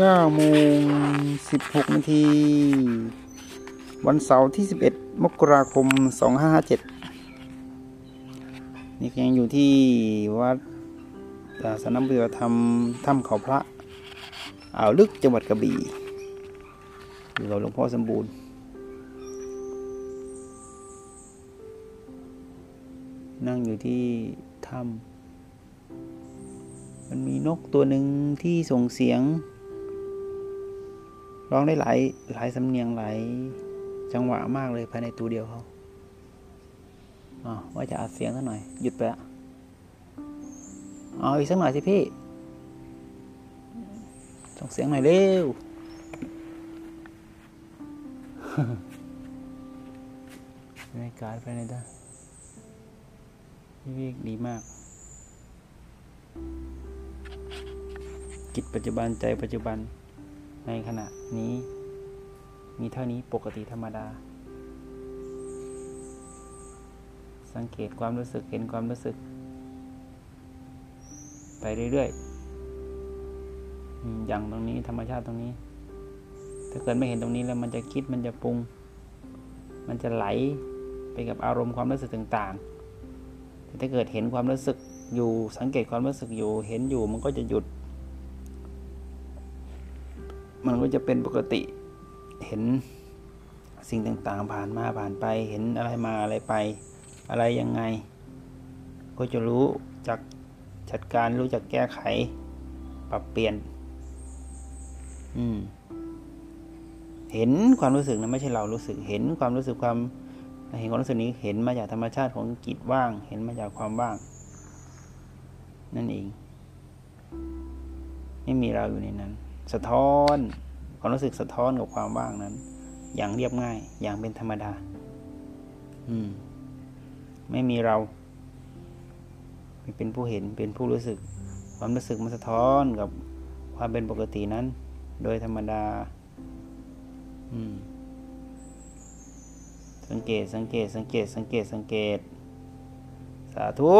9โมง16 นาที วันเสาร์ที่ 11 มกราคม 2557 นี่ยังอยู่ที่วัดสนามเบือทำถ้ำเขาพระ อ่าวลึกจังหวัดกระบี่ อยู่กับหลวงพ่อสมบูรณ์นั่งอยู่ที่ถ้ำมันมีนกตัวหนึ่งที่ส่งเสียง ร้องได้หลายหลายสำเนียงหลายจังหวะมากเลยภายในตัวเดียวเขาอ๋อว่าจะอัดเสียงสักหน่อย หยุดไปละเอาอีกสักหน่อยสิพี่ ส่งเสียงหน่อยเร็ว บรรยากาศภายในด้านวิเวกดีมากจิตปัจจุบันใจปัจจุบัน ในขณะนี้ มีเท่านี้ปกติธรรมดา สังเกตความรู้สึกเห็นความรู้สึก ไปเรื่อยๆอย่างตรงนี้ธรรมชาติตรงนี้ ถ้าเกิดไม่เห็นตรงนี้แล้วมันจะคิดมันจะปรุง มันจะไหลไปกับอารมณ์ความรู้สึกต่างๆแต่ถ้าเกิดเห็นความรู้สึกอยู่สังเกตความรู้สึกอยู่เห็นอยู่มันก็จะหยุด มันก็จะเป็นปกติเห็นสิ่งต่างๆ ผ่านมาผ่านไป เห็นอะไรมาอะไรไป อะไรยังไง ก็จะรู้จักจัดการรู้จักแก้ไข ปรับเปลี่ยน อืม เห็นความรู้สึกนะไม่ใช่เรารู้สึกเห็นความรู้สึกความเห็นความรู้สึกนี้เห็นมาจากธรรมชาติของจิตว่าง เห็นมาจากความว่าง นั่นเอง ไม่มีเราอยู่ในนั้น สะท้อนความรู้สึกสะท้อนกับความว่างนั้น อย่างเรียบง่าย อย่างเป็นธรรมดา อืม ไม่มีเราเป็นผู้เห็นเป็นผู้รู้สึก ความรู้สึกมันสะท้อนกับความเป็นปกตินั้น โดยธรรมดา อืม สังเกตสังเกตสังเกตสังเกตสังเกต สาธุ